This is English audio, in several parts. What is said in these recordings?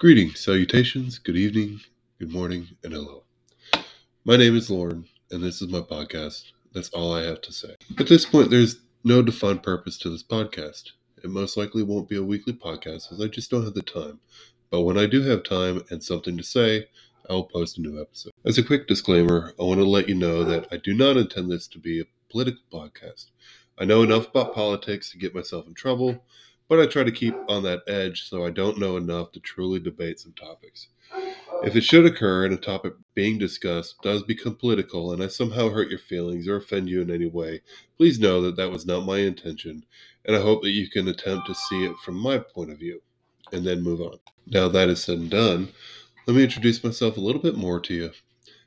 Greetings, salutations, good evening, good morning, and hello. My name is Lauren, and this is my podcast. That's all I have to say. At this point, there's no defined purpose to this podcast. It most likely won't be a weekly podcast as I just don't have the time. But when I do have time and something to say, I will post a new episode. As a quick disclaimer, I want to let you know that I do not intend this to be a political podcast. I know enough about politics to get myself in trouble, but I try to keep on that edge so I don't know enough to truly debate some topics. If it should occur and a topic being discussed does become political and I somehow hurt your feelings or offend you in any way, please know that that was not my intention, and I hope that you can attempt to see it from my point of view and then move on. Now that is said and done, let me introduce myself a little bit more to you.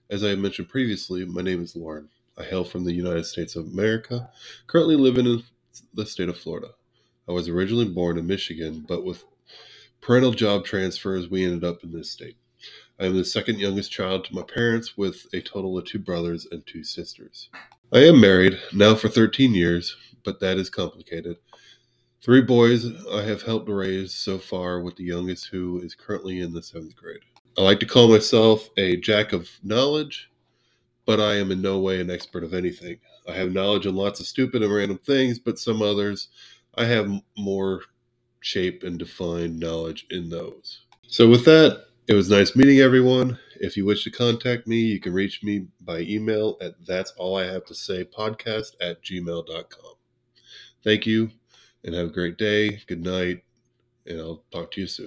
As I mentioned previously, my name is Lauren. I hail from the United States of America, currently living in the state of Florida. I was originally born in Michigan, but with parental job transfers, we ended up in this state. I am the second youngest child to my parents, with a total of two brothers and two sisters. I am married, now for 13 years, but that is complicated. Three boys I have helped raise so far, with the youngest who is currently in the seventh grade. I like to call myself a jack of knowledge, but I am in no way an expert of anything. I have knowledge on lots of stupid and random things, but some others I have more shape and defined knowledge in those. So, with that, it was nice meeting everyone. If you wish to contact me, you can reach me by email at that's all I have to say podcast at gmail.com. Thank you and have a great day. Good night, and I'll talk to you soon.